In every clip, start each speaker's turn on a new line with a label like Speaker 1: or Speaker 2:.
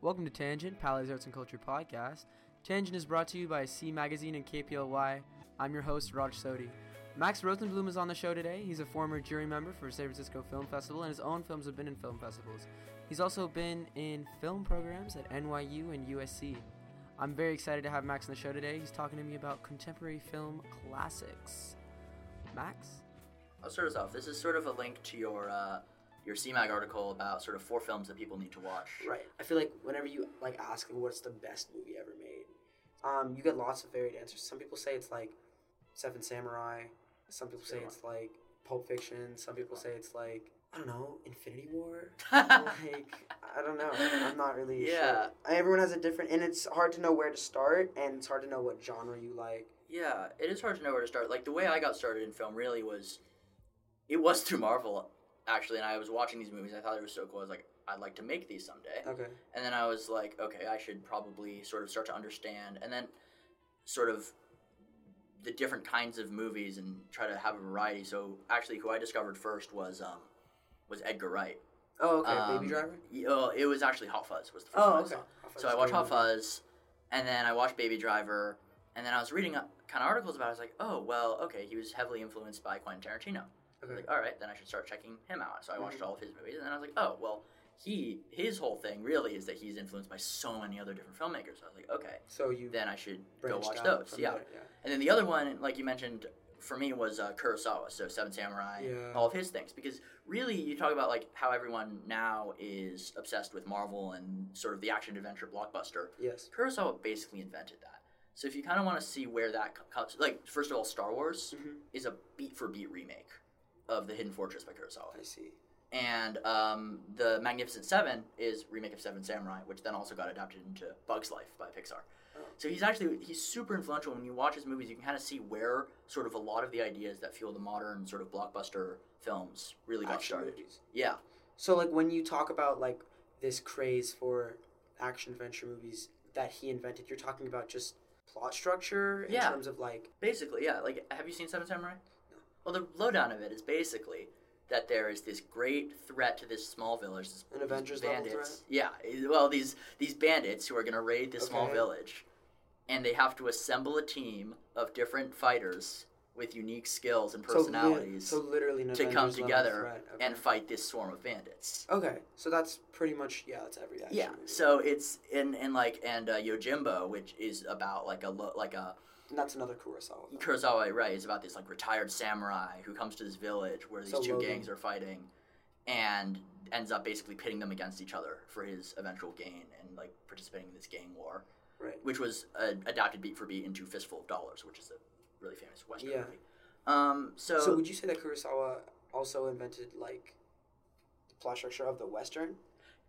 Speaker 1: Welcome to Tangent, Paly's Arts and Culture podcast. Tangent is brought to you by C Magazine and KPLY. I'm your host, Raj Sodi. Max Rosenblum is on the show today. He's a former jury member for San Francisco Film Festival, and his own films have been in film festivals. He's also been in film programs at NYU and USC. I'm very excited to have Max on the show today. He's talking to me about contemporary film classics. Max?
Speaker 2: I'll start us off. This is sort of a link to your uh, your CMAG article about sort of four films that people need to watch.
Speaker 1: Right. I feel like whenever you like ask what's the best movie ever made, um, you get lots of varied answers. Some people say it's like Seven Samurai. Some people say it's like Pulp Fiction. Some people say it's like I don't know Infinity War. like I don't know. I'm not really
Speaker 2: Yeah.
Speaker 1: sure. Everyone has a different, and it's hard to know where to start, and it's hard to know what genre you like.
Speaker 2: Yeah, it is hard to know where to start. Like the way I got started in film really was, it was through Marvel actually, and I was watching these movies. I thought it was so cool. I was like, I'd like to make these someday.
Speaker 1: Okay.
Speaker 2: And then I was like, okay, I should probably sort of start to understand, and then sort of the different kinds of movies and try to have a variety. So actually, who I discovered first was um, was Edgar Wright.
Speaker 1: Oh, okay.
Speaker 2: Um,
Speaker 1: Baby Driver.
Speaker 2: y- Oh, it was actually Hot Fuzz was the first
Speaker 1: Oh,
Speaker 2: one I
Speaker 1: okay.
Speaker 2: saw.
Speaker 1: Hot
Speaker 2: So I watched Hot. Fuzz, and then I watched Baby Driver, and then I was reading up kind of articles about. it. I was like, oh well, okay, he was heavily influenced by Quentin Tarantino. I was
Speaker 1: Okay.
Speaker 2: like, all right, then I should start checking him out. So I watched
Speaker 1: Mhm.
Speaker 2: all of his movies, and then I was like, oh well, he his whole thing really is that he's influenced by so many other different filmmakers. So I was like, okay,
Speaker 1: So you
Speaker 2: then I should go watch those. Yeah.
Speaker 1: there, yeah.
Speaker 2: And then the other one, like you mentioned, for me was uh, Kurosawa, so Seven Samurai,
Speaker 1: Yeah.
Speaker 2: all of his things. Because really, you talk about like how everyone now is obsessed with Marvel and sort of the action adventure blockbuster.
Speaker 1: Yes.
Speaker 2: Kurosawa basically invented that. So if you kind of want to see where that comes, like first of all, Star Wars
Speaker 1: hmm
Speaker 2: is a beat for beat remake of The Hidden Fortress by Kurosawa,
Speaker 1: I see.
Speaker 2: and um, the Magnificent Seven is remake of Seven Samurai, which then also got adapted into Bug's Life by Pixar.
Speaker 1: Oh.
Speaker 2: So he's actually he's super influential. When you watch his movies, you can kind of see where sort of a lot of the ideas that fuel the modern sort of blockbuster films really got
Speaker 1: Action
Speaker 2: started.
Speaker 1: movies.
Speaker 2: Yeah,
Speaker 1: So like when you talk about like this craze for action adventure movies that he invented, you're talking about just plot structure in
Speaker 2: Yeah.
Speaker 1: terms of like
Speaker 2: basically, yeah. Like, have you seen Seven Samurai? Well, the lowdown of it is basically that there is this great threat to this small village. This,
Speaker 1: An Avengers
Speaker 2: bandits. Yeah. eh, Well, these these bandits who are going to raid this small village, and they have to assemble a team of different fighters with unique skills and
Speaker 1: so li-
Speaker 2: personalities
Speaker 1: So, literally an
Speaker 2: to come
Speaker 1: Avengers level
Speaker 2: together.
Speaker 1: Okay.
Speaker 2: and fight this swarm of bandits.
Speaker 1: okay, so that's pretty much yeah, that's every action
Speaker 2: Yeah,
Speaker 1: movie.
Speaker 2: so it's in and like and uh, Yojimbo, which is about like a lo- like a
Speaker 1: and that's another Kurosawa. film.
Speaker 2: Kurosawa, right? Is about this like retired samurai who comes to this village where these
Speaker 1: So
Speaker 2: two
Speaker 1: Logan.
Speaker 2: gangs are fighting, and ends up basically pitting them against each other for his eventual gain and like participating in this gang war,
Speaker 1: Right.
Speaker 2: which was uh, adapted beat for beat into Fistful of Dollars, which is a really famous western
Speaker 1: Yeah.
Speaker 2: movie. Um, so,
Speaker 1: So, would you say that Kurosawa also invented like the plot structure of the western?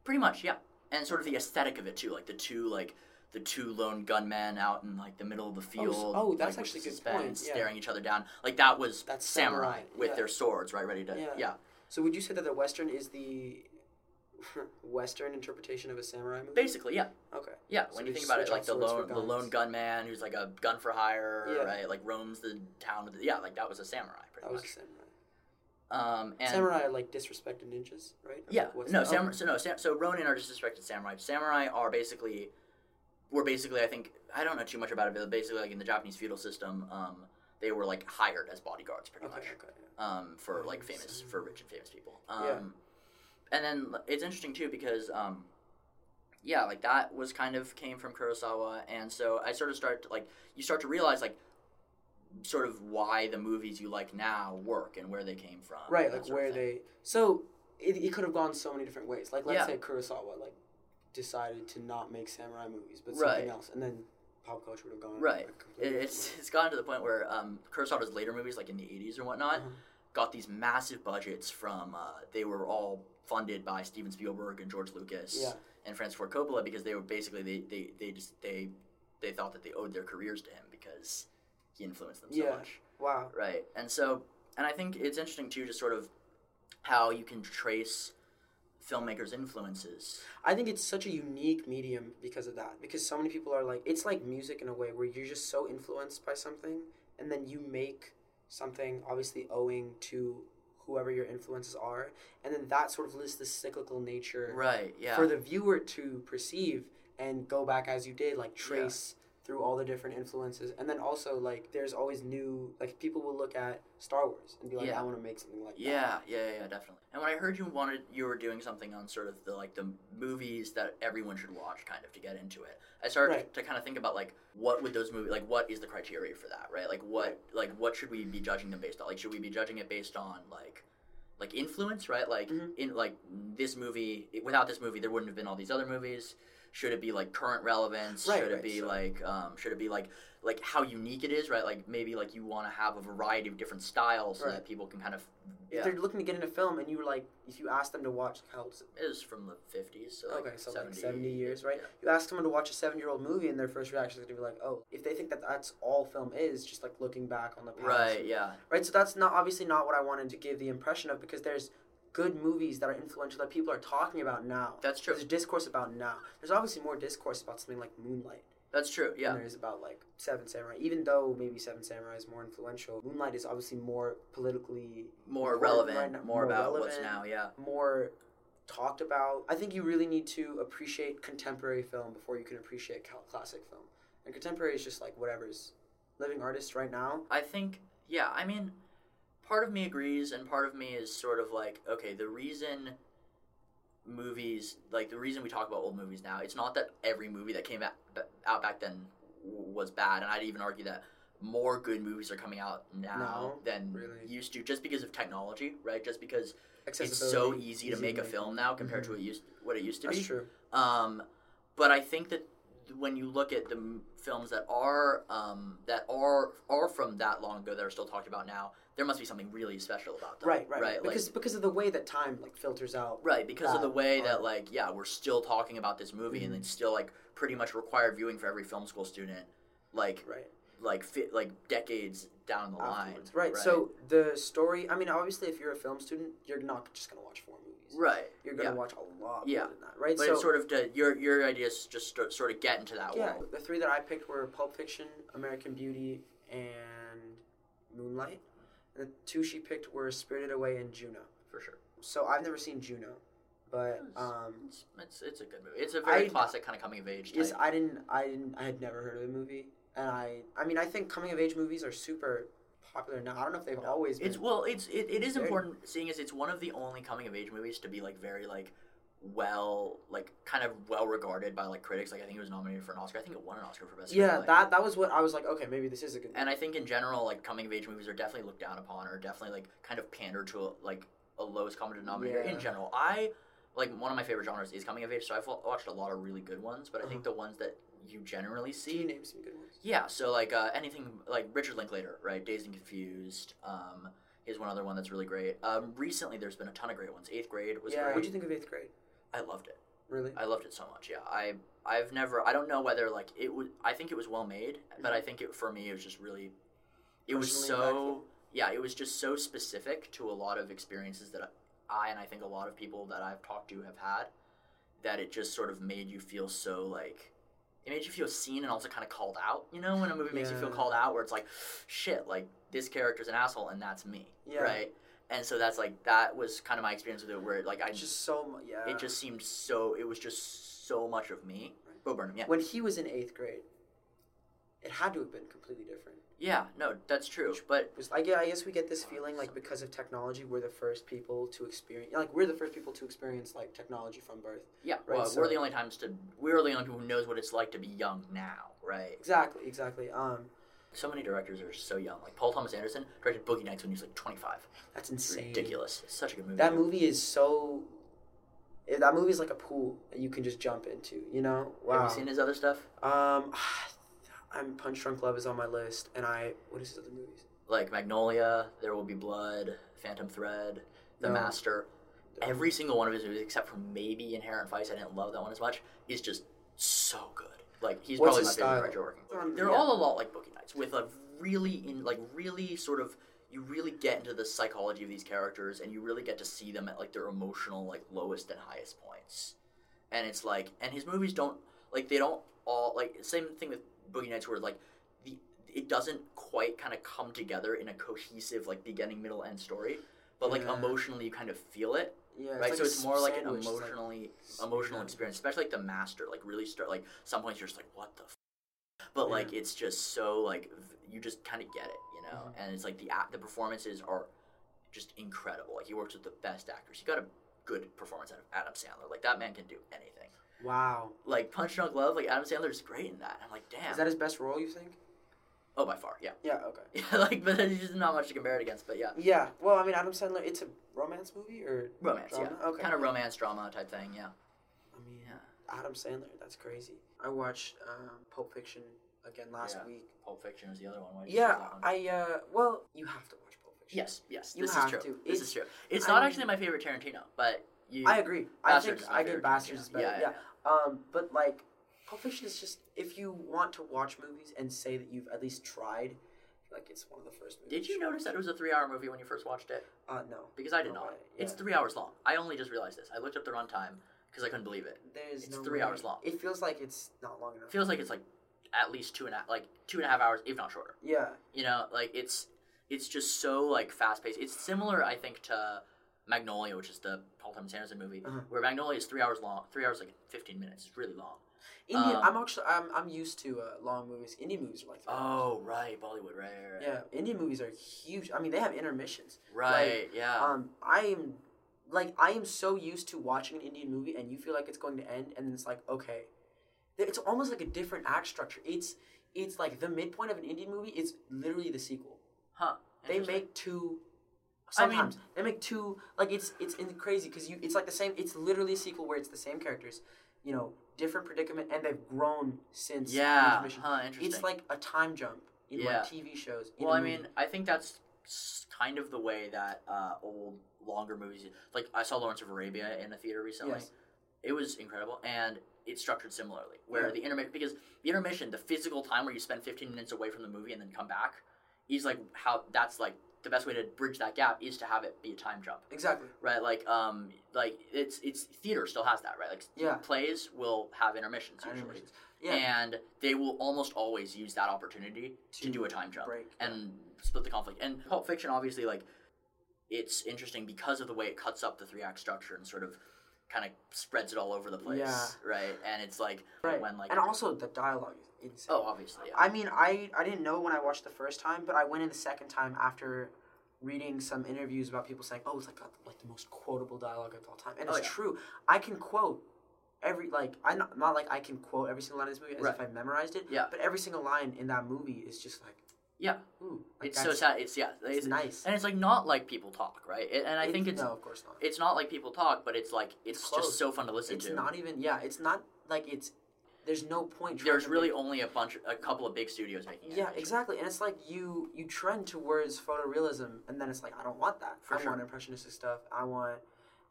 Speaker 2: pretty much, yeah, and sort of the aesthetic of it too, like the two like. The two lone gunmen out in like the middle of the field.
Speaker 1: oh, that's
Speaker 2: like,
Speaker 1: actually good
Speaker 2: suspense,
Speaker 1: point, yeah.
Speaker 2: Staring each other down, like that was
Speaker 1: That's
Speaker 2: samurai,
Speaker 1: samurai,
Speaker 2: with
Speaker 1: yeah.
Speaker 2: their swords, right, ready to
Speaker 1: Yeah.
Speaker 2: yeah.
Speaker 1: So would you say that the western is the western interpretation of a samurai movie?
Speaker 2: Basically, yeah.
Speaker 1: Okay.
Speaker 2: Yeah,
Speaker 1: So
Speaker 2: when you think about it, like the lone the lone gunman who's like a gun for hire,
Speaker 1: Yeah.
Speaker 2: right? Like roams the town with the, yeah, like that was a samurai pretty
Speaker 1: That was a
Speaker 2: much.
Speaker 1: samurai.
Speaker 2: Um, and
Speaker 1: samurai like disrespected ninjas, right? Or,
Speaker 2: yeah,
Speaker 1: like,
Speaker 2: no, samurai.
Speaker 1: okay.
Speaker 2: So no, sam- so Ronin are disrespected samurai. Samurai are basically, were basically I think I don't know too much about it, but basically like in the Japanese feudal system, um, they were like hired as bodyguards pretty
Speaker 1: Okay,
Speaker 2: much.
Speaker 1: okay. yeah.
Speaker 2: um, for like famous for rich and famous people. Um,
Speaker 1: Yeah.
Speaker 2: And then it's interesting too because um, yeah, like that was kind of came from Kurosawa, and so I sort of start to, like you start to realize like sort of why the movies you like now work and where they came from.
Speaker 1: Right, like where they. So it, it could have gone so many different ways. Like let's
Speaker 2: Yeah.
Speaker 1: say Kurosawa like decided to not make samurai movies, but
Speaker 2: Right.
Speaker 1: something else, and then pop culture would have gone
Speaker 2: Right.
Speaker 1: a completely
Speaker 2: it's
Speaker 1: different
Speaker 2: it's gotten to the point where um, Kurosawa's later movies, like in the '80s or whatnot,
Speaker 1: Uh-huh.
Speaker 2: got these massive budgets from. Uh, they were all funded by Steven Spielberg and George Lucas and Francis Ford Coppola because they were basically they, they, they just they they thought that they owed their careers to him because he influenced them so
Speaker 1: Yeah.
Speaker 2: much,
Speaker 1: Wow.
Speaker 2: right? And so and I think it's interesting too, just sort of how you can trace filmmakers' influences.
Speaker 1: I think it's such a unique medium because of that. Because so many people are like, it's like music in a way where you're just so influenced by something, and then you make something obviously owing to whoever your influences are, and then that sort of lists the cyclical nature
Speaker 2: Right. Yeah.
Speaker 1: for the viewer to perceive and go back as you did, like trace through all the different influences, and then also like there's always new like people will look at Star Wars and be like,
Speaker 2: Yeah.
Speaker 1: I want to make something like that.
Speaker 2: Yeah, yeah, yeah, yeah, definitely. And when I heard you wanted, you were doing something on sort of the like the movies that everyone should watch, kind of to get into it. I started
Speaker 1: Right.
Speaker 2: to, kind of think about like what would those movies like what is the criteria for that, right? Like what like what should we be judging them based on? Like should we be judging it based on like like influence, right? Like
Speaker 1: Mhm.
Speaker 2: in like this movie, without this movie, there wouldn't have been all these other movies. Should it be like current relevance?
Speaker 1: Right,
Speaker 2: should it
Speaker 1: right,
Speaker 2: be
Speaker 1: so-
Speaker 2: like um, should it be like like how unique it is, right? Like maybe like you want to have a variety of different styles so
Speaker 1: Right.
Speaker 2: that people can kind of
Speaker 1: If
Speaker 2: yeah.
Speaker 1: they're looking to get into film, and you were like, if you ask them to watch, how old is it?
Speaker 2: It was from the fifties, so like
Speaker 1: okay, so
Speaker 2: 70,
Speaker 1: like 70 years, right?
Speaker 2: Yeah.
Speaker 1: You ask someone to watch a seven year old movie, and their first reaction is going to be like, oh, if they think that that's all film is, just like looking back on the past.
Speaker 2: Right. Yeah.
Speaker 1: Right, so that's not obviously not what I wanted to give the impression of because there's good movies that are influential that people are talking about now.
Speaker 2: That's true.
Speaker 1: There's discourse about now. There's obviously more discourse about something like Moonlight
Speaker 2: That's true. Yeah.
Speaker 1: there is about like Seven Samurai. Even though maybe Seven Samurai is more influential, Moonlight is obviously more politically
Speaker 2: More relevant.
Speaker 1: right now-
Speaker 2: more, about what's now. Yeah.
Speaker 1: more talked about. I think you really need to appreciate contemporary film before you can appreciate classic film. And contemporary is just like whatever's living artists right now.
Speaker 2: I think. Yeah. I mean, part of me agrees, and part of me is sort of like, okay, the reason movies like the reason we talk about old movies now it's not that every movie that came out, back then was bad and i'd even argue that more good movies are coming out now
Speaker 1: No,
Speaker 2: than
Speaker 1: really.
Speaker 2: used to just because of technology right just because it's so
Speaker 1: Accessibility,
Speaker 2: easy to make a film now compared to what, used, what it used to be.
Speaker 1: That's
Speaker 2: be
Speaker 1: true.
Speaker 2: Um, but I think that when you look at the m- films that are um, that are are from that long ago that are still talked about now, there must be something really special about them.
Speaker 1: Right, right,
Speaker 2: right.
Speaker 1: Because
Speaker 2: like,
Speaker 1: because of the way that time like filters out.
Speaker 2: right, because of the way that like yeah, we're still talking about this movie, and
Speaker 1: Mhm.
Speaker 2: it's still like pretty much required viewing for every film school student, like
Speaker 1: Right.
Speaker 2: like fit like decades down the line.
Speaker 1: Afterwards. Right. So the story. I mean, obviously, if you're a film student, you're not just gonna watch four movies.
Speaker 2: Right,
Speaker 1: You're gonna
Speaker 2: yeah.
Speaker 1: watch a lot
Speaker 2: Yeah.
Speaker 1: more than that. Right.
Speaker 2: But
Speaker 1: so
Speaker 2: it's sort of to, your your idea is just to sort of get into that
Speaker 1: yeah,
Speaker 2: world.
Speaker 1: the three that I picked were Pulp Fiction, American Beauty, and Moonlight. And the two she picked were Spirited Away and Juno.
Speaker 2: For sure,
Speaker 1: So I've never seen Juno, but um,
Speaker 2: it's, it's it's a good movie. It's a very
Speaker 1: I-
Speaker 2: classic kind of coming of age.
Speaker 1: yes. I didn't, I didn't, I had never heard of the movie, and I, I mean, I think coming of age movies are super popular now. I don't know if they've always been.
Speaker 2: It's well, it's it, it is
Speaker 1: Very-
Speaker 2: important seeing as it's one of the only coming of age movies to be like very like well like kind of well regarded by like critics. Like I think it was nominated for an Oscar. I think it won an Oscar for best.
Speaker 1: yeah, that that was what I was like. Okay, maybe this is a good.
Speaker 2: And I think in general, like coming of age movies are definitely looked down upon, or definitely like kind of pander to a, like a lowest common denominator
Speaker 1: Yeah.
Speaker 2: in general. I like one of my favorite genres is coming of age, so I've watched a lot of really good ones. But I think uh-huh. the ones that you generally see,
Speaker 1: name some good ones?
Speaker 2: yeah. So like uh, anything like Richard Linklater, right? Dazed and Confused. Um, is one other one that's really great. Um, recently, there's been a ton of great ones. Eighth Grade was
Speaker 1: yeah.
Speaker 2: great.
Speaker 1: What do you think of eighth grade?
Speaker 2: I loved it.
Speaker 1: Really?
Speaker 2: I loved it so much. Yeah, I I've never. I don't know whether like it would. I think it was well made, but I think it for me it was just really. It was
Speaker 1: Mm-hmm. Personally
Speaker 2: so yeah. It was just so specific to a lot of experiences that I and I think a lot of people that I've talked to have had, that it just sort of made you feel so like. It made you feel seen and also kind of called out. You know, when a movie makes you feel called out, where it's like, shit, like this character's an asshole and that's me,
Speaker 1: Yeah.
Speaker 2: right? And so that's like that was kind of my experience with it, where like I
Speaker 1: just so yeah.
Speaker 2: it just seemed so it was just so much of me
Speaker 1: Right.
Speaker 2: bo burnham yeah
Speaker 1: when he was in eighth grade, it had to have been completely different.
Speaker 2: Yeah no that's true but
Speaker 1: I, gue- I guess we get this feeling like because of technology, we're the first people to experience like we're the first people to experience like technology from birth.
Speaker 2: yeah
Speaker 1: Right,
Speaker 2: well,
Speaker 1: so-
Speaker 2: we're the only times to we're the only people who knows what it's like to be young now right
Speaker 1: Exactly, exactly. Um,
Speaker 2: so many directors are so young like paul thomas anderson directed boogie nights when he was like 25
Speaker 1: that's insane.
Speaker 2: ridiculous it's such a good movie
Speaker 1: That movie is so. eh, That movie is like a pool that you can just jump into. You know? Wow.
Speaker 2: have you seen his other stuff
Speaker 1: Um, I'm Punch Drunk Love is on my list, and I what is his other movies?
Speaker 2: like magnolia there will be blood phantom thread the
Speaker 1: No.
Speaker 2: master every single one of his movies except for maybe inherent vice i didn't love that one as much is just so good like he's
Speaker 1: What's
Speaker 2: probably my
Speaker 1: his
Speaker 2: favorite
Speaker 1: style?
Speaker 2: director working.
Speaker 1: Um,
Speaker 2: they're
Speaker 1: yeah.
Speaker 2: all a lot like boogie nights with a really in like really sort of you really get into the psychology of these characters and you really get to see them at like their emotional like lowest and highest points and it's like and his movies don't like they don't all like same thing with boogie nights where like the it doesn't quite kind of come together in a cohesive like beginning middle end story but like
Speaker 1: Yeah.
Speaker 2: emotionally you kind of feel it,
Speaker 1: Yeah,
Speaker 2: right?
Speaker 1: like
Speaker 2: so it's more like an
Speaker 1: it's like-
Speaker 2: emotionally emotional
Speaker 1: yeah.
Speaker 2: experience, especially like the master, like really start like some points you're just like what the, f-? but
Speaker 1: Yeah.
Speaker 2: like it's just so like v- you just kind of get it, you know,
Speaker 1: Mhm.
Speaker 2: and it's like the the performances are just incredible. Like he works with the best actors. He got a good performance out of Adam Sandler. Like that man can do anything.
Speaker 1: Wow.
Speaker 2: Like Punch Drunk Love, like Adam Sandler's great in that. I'm like, damn.
Speaker 1: Is that his best role? You think?
Speaker 2: oh, by far, yeah.
Speaker 1: Yeah. Okay.
Speaker 2: Yeah, like, but there's just not much to compare it against. But yeah,
Speaker 1: Yeah. Well, I mean, Adam Sandler. It's a romance movie or
Speaker 2: romance,
Speaker 1: drama?
Speaker 2: yeah,
Speaker 1: Okay.
Speaker 2: kind of romance drama type thing, yeah.
Speaker 1: I mean,
Speaker 2: Yeah.
Speaker 1: Adam Sandler. That's crazy. I watched um, Pulp Fiction again last
Speaker 2: Yeah.
Speaker 1: week.
Speaker 2: Pulp Fiction is the other one. Why
Speaker 1: Yeah.
Speaker 2: one?
Speaker 1: I. uh Well, you have to watch Pulp Fiction.
Speaker 2: Yes, yes,
Speaker 1: You
Speaker 2: this is true.
Speaker 1: to.
Speaker 2: This
Speaker 1: It's-
Speaker 2: is true. It's
Speaker 1: I
Speaker 2: not
Speaker 1: mean-
Speaker 2: actually my favorite Tarantino, but you.
Speaker 1: I agree. I think I think Basterds is better.
Speaker 2: Yeah,
Speaker 1: Yeah,
Speaker 2: yeah,
Speaker 1: Um, but like, Pulp Fiction is just if you want to watch movies and say that you've at least tried, like it's one of the first movies.
Speaker 2: Did you notice that it was a three-hour movie when you first watched it?
Speaker 1: Uh, no.
Speaker 2: Because I did
Speaker 1: No
Speaker 2: not.
Speaker 1: way.
Speaker 2: It's three hours long. I only just realized this. I looked up the runtime because I couldn't believe it.
Speaker 1: There's
Speaker 2: It's
Speaker 1: no
Speaker 2: three
Speaker 1: way.
Speaker 2: hours long.
Speaker 1: It feels like it's not long enough.
Speaker 2: It feels like it's like at least two and a half, like two and a half hours, if not shorter.
Speaker 1: yeah.
Speaker 2: You know, like it's it's just so like fast paced. It's similar, I think, to Magnolia, which is the Paul Thomas Anderson movie,
Speaker 1: Uh-huh.
Speaker 2: where Magnolia is three hours long. Three hours like fifteen minutes. It's really long.
Speaker 1: Indian.
Speaker 2: Um,
Speaker 1: I'm actually. I'm. I'm used to uh, long movies. Indian movies are like.
Speaker 2: Oh right, Bollywood, right, right, right.
Speaker 1: Yeah. Indian movies are huge. I mean, they have intermissions.
Speaker 2: Right, yeah.
Speaker 1: Um, I am like I am so used to watching an Indian movie and you feel like it's going to end and then it's like okay, it's almost like a different act structure. It's it's like the midpoint of an Indian movie is literally the sequel.
Speaker 2: huh.
Speaker 1: They make two.
Speaker 2: I mean-
Speaker 1: Sometimes they make two like it's it's in crazy because you it's like the same. It's literally a sequel where it's the same characters, you know, different predicament and they've grown since.
Speaker 2: Yeah, huh, interesting.
Speaker 1: It's like a time jump in
Speaker 2: Yeah.
Speaker 1: like TV shows.
Speaker 2: Well, I mean, I think that's kind of the way that uh, old, longer movies. Like I saw Lawrence of Arabia in a theater recently.
Speaker 1: Yes.
Speaker 2: It was incredible, and it's structured similarly, where
Speaker 1: Yeah.
Speaker 2: the intermission because the intermission, the physical time where you spend 15 minutes away from the movie and then come back, is like how that's like the best way to bridge that gap is to have it be a time jump,
Speaker 1: exactly.
Speaker 2: right? Like, um, like it's it's theater still has that, right? Like
Speaker 1: Yeah.
Speaker 2: plays will have intermissions usually.
Speaker 1: Intermissions. Yeah.
Speaker 2: And they will almost always use that opportunity to,
Speaker 1: To
Speaker 2: do a time jump
Speaker 1: break,
Speaker 2: and split the conflict. And Pulp Fiction, obviously, like it's interesting because of the way it cuts up the three act structure and sort of kind of spreads it all over the place,
Speaker 1: Yeah.
Speaker 2: right? And it's like
Speaker 1: Right.
Speaker 2: when like
Speaker 1: and also the dialogue is insane.
Speaker 2: oh, obviously, yeah,
Speaker 1: I mean, I I didn't know when I watched the first time, but I went in the second time after reading some interviews about people saying, "Oh, it's like got, like the most quotable dialogue of all time," and
Speaker 2: Oh,
Speaker 1: it's
Speaker 2: yeah.
Speaker 1: true. I can quote every like I not, not like I can quote every single line in this movie as if I memorized it.
Speaker 2: Yeah.
Speaker 1: But every single line in that movie is just like,
Speaker 2: yeah.
Speaker 1: ooh, like
Speaker 2: It's so sad. It's yeah,
Speaker 1: It's
Speaker 2: it's,
Speaker 1: nice.
Speaker 2: and it's like not like people talk, right? It, and I
Speaker 1: It-
Speaker 2: think it's
Speaker 1: no, of course not.
Speaker 2: it's not like people talk, but it's like it's,
Speaker 1: close.
Speaker 2: just so fun to listen
Speaker 1: It's
Speaker 2: to.
Speaker 1: It's not even yeah. It's not like it's. There's no point. trying
Speaker 2: There's really
Speaker 1: make-
Speaker 2: only a bunch, a couple of big studios making it.
Speaker 1: Yeah, exactly. And it's like you you trend towards photorealism, and then it's like I don't want that.
Speaker 2: For
Speaker 1: I
Speaker 2: sure.
Speaker 1: want impressionistic stuff. I want,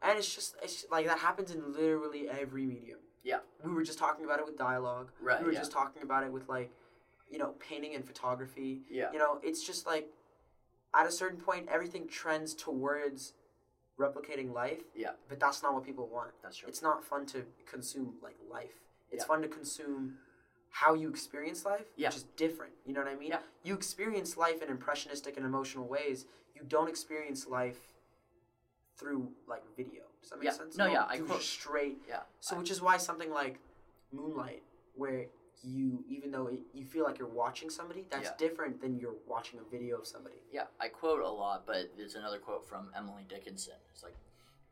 Speaker 1: and it's just it's like that happens in literally every medium.
Speaker 2: Yeah.
Speaker 1: We were just talking about it with dialogue.
Speaker 2: Right.
Speaker 1: we were
Speaker 2: yeah.
Speaker 1: just talking about it with like, you know, painting and photography.
Speaker 2: yeah.
Speaker 1: You know, it's just like, at a certain point, everything trends towards replicating life.
Speaker 2: Yeah.
Speaker 1: But that's not what people want.
Speaker 2: That's true.
Speaker 1: It's not fun to consume like life. It's
Speaker 2: Yeah.
Speaker 1: fun to consume how you experience life,
Speaker 2: Yeah.
Speaker 1: which is different. You know what I mean?
Speaker 2: Yeah.
Speaker 1: You experience life in impressionistic and emotional ways. You don't experience life through like video. Does that make
Speaker 2: Yeah.
Speaker 1: sense?
Speaker 2: No, yeah, I quote-
Speaker 1: straight.
Speaker 2: Yeah.
Speaker 1: So which is why something like Moonlight, where you even though it, you feel like you're watching somebody, that's
Speaker 2: Yeah.
Speaker 1: different than you're watching a video of somebody.
Speaker 2: Yeah, I quote a lot, but there's another quote from Emily Dickinson. It's like,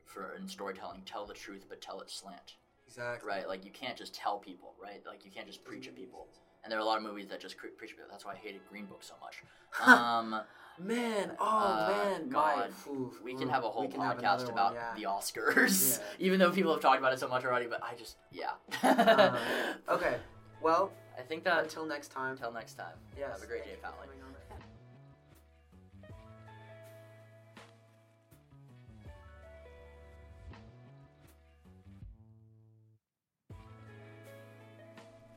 Speaker 2: for in storytelling, tell the truth, but tell it slant.
Speaker 1: Exactly.
Speaker 2: Right? Like you can't just tell people, right? Like you can't just preach at people. And there are a lot of movies that just cre- preach at people. That's why I hated Green Book so much. Um,
Speaker 1: Man, oh
Speaker 2: Uh,
Speaker 1: man,
Speaker 2: God.
Speaker 1: my, oof,
Speaker 2: we can have a whole
Speaker 1: we can have
Speaker 2: podcast about
Speaker 1: one, yeah.
Speaker 2: the Oscars,
Speaker 1: Yeah.
Speaker 2: even though people have talked about it so much already. But I just, yeah.
Speaker 1: Uh, okay, well,
Speaker 2: I think that
Speaker 1: until next time.
Speaker 2: until next time.
Speaker 1: Yes,
Speaker 2: Have a great day,
Speaker 1: you for
Speaker 2: family.
Speaker 1: coming on.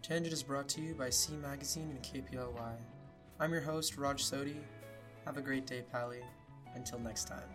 Speaker 1: Tangent is brought to you by C Magazine and KPLY. I'm your host, Raj Sodi. Have a great day, Paly. Until next time.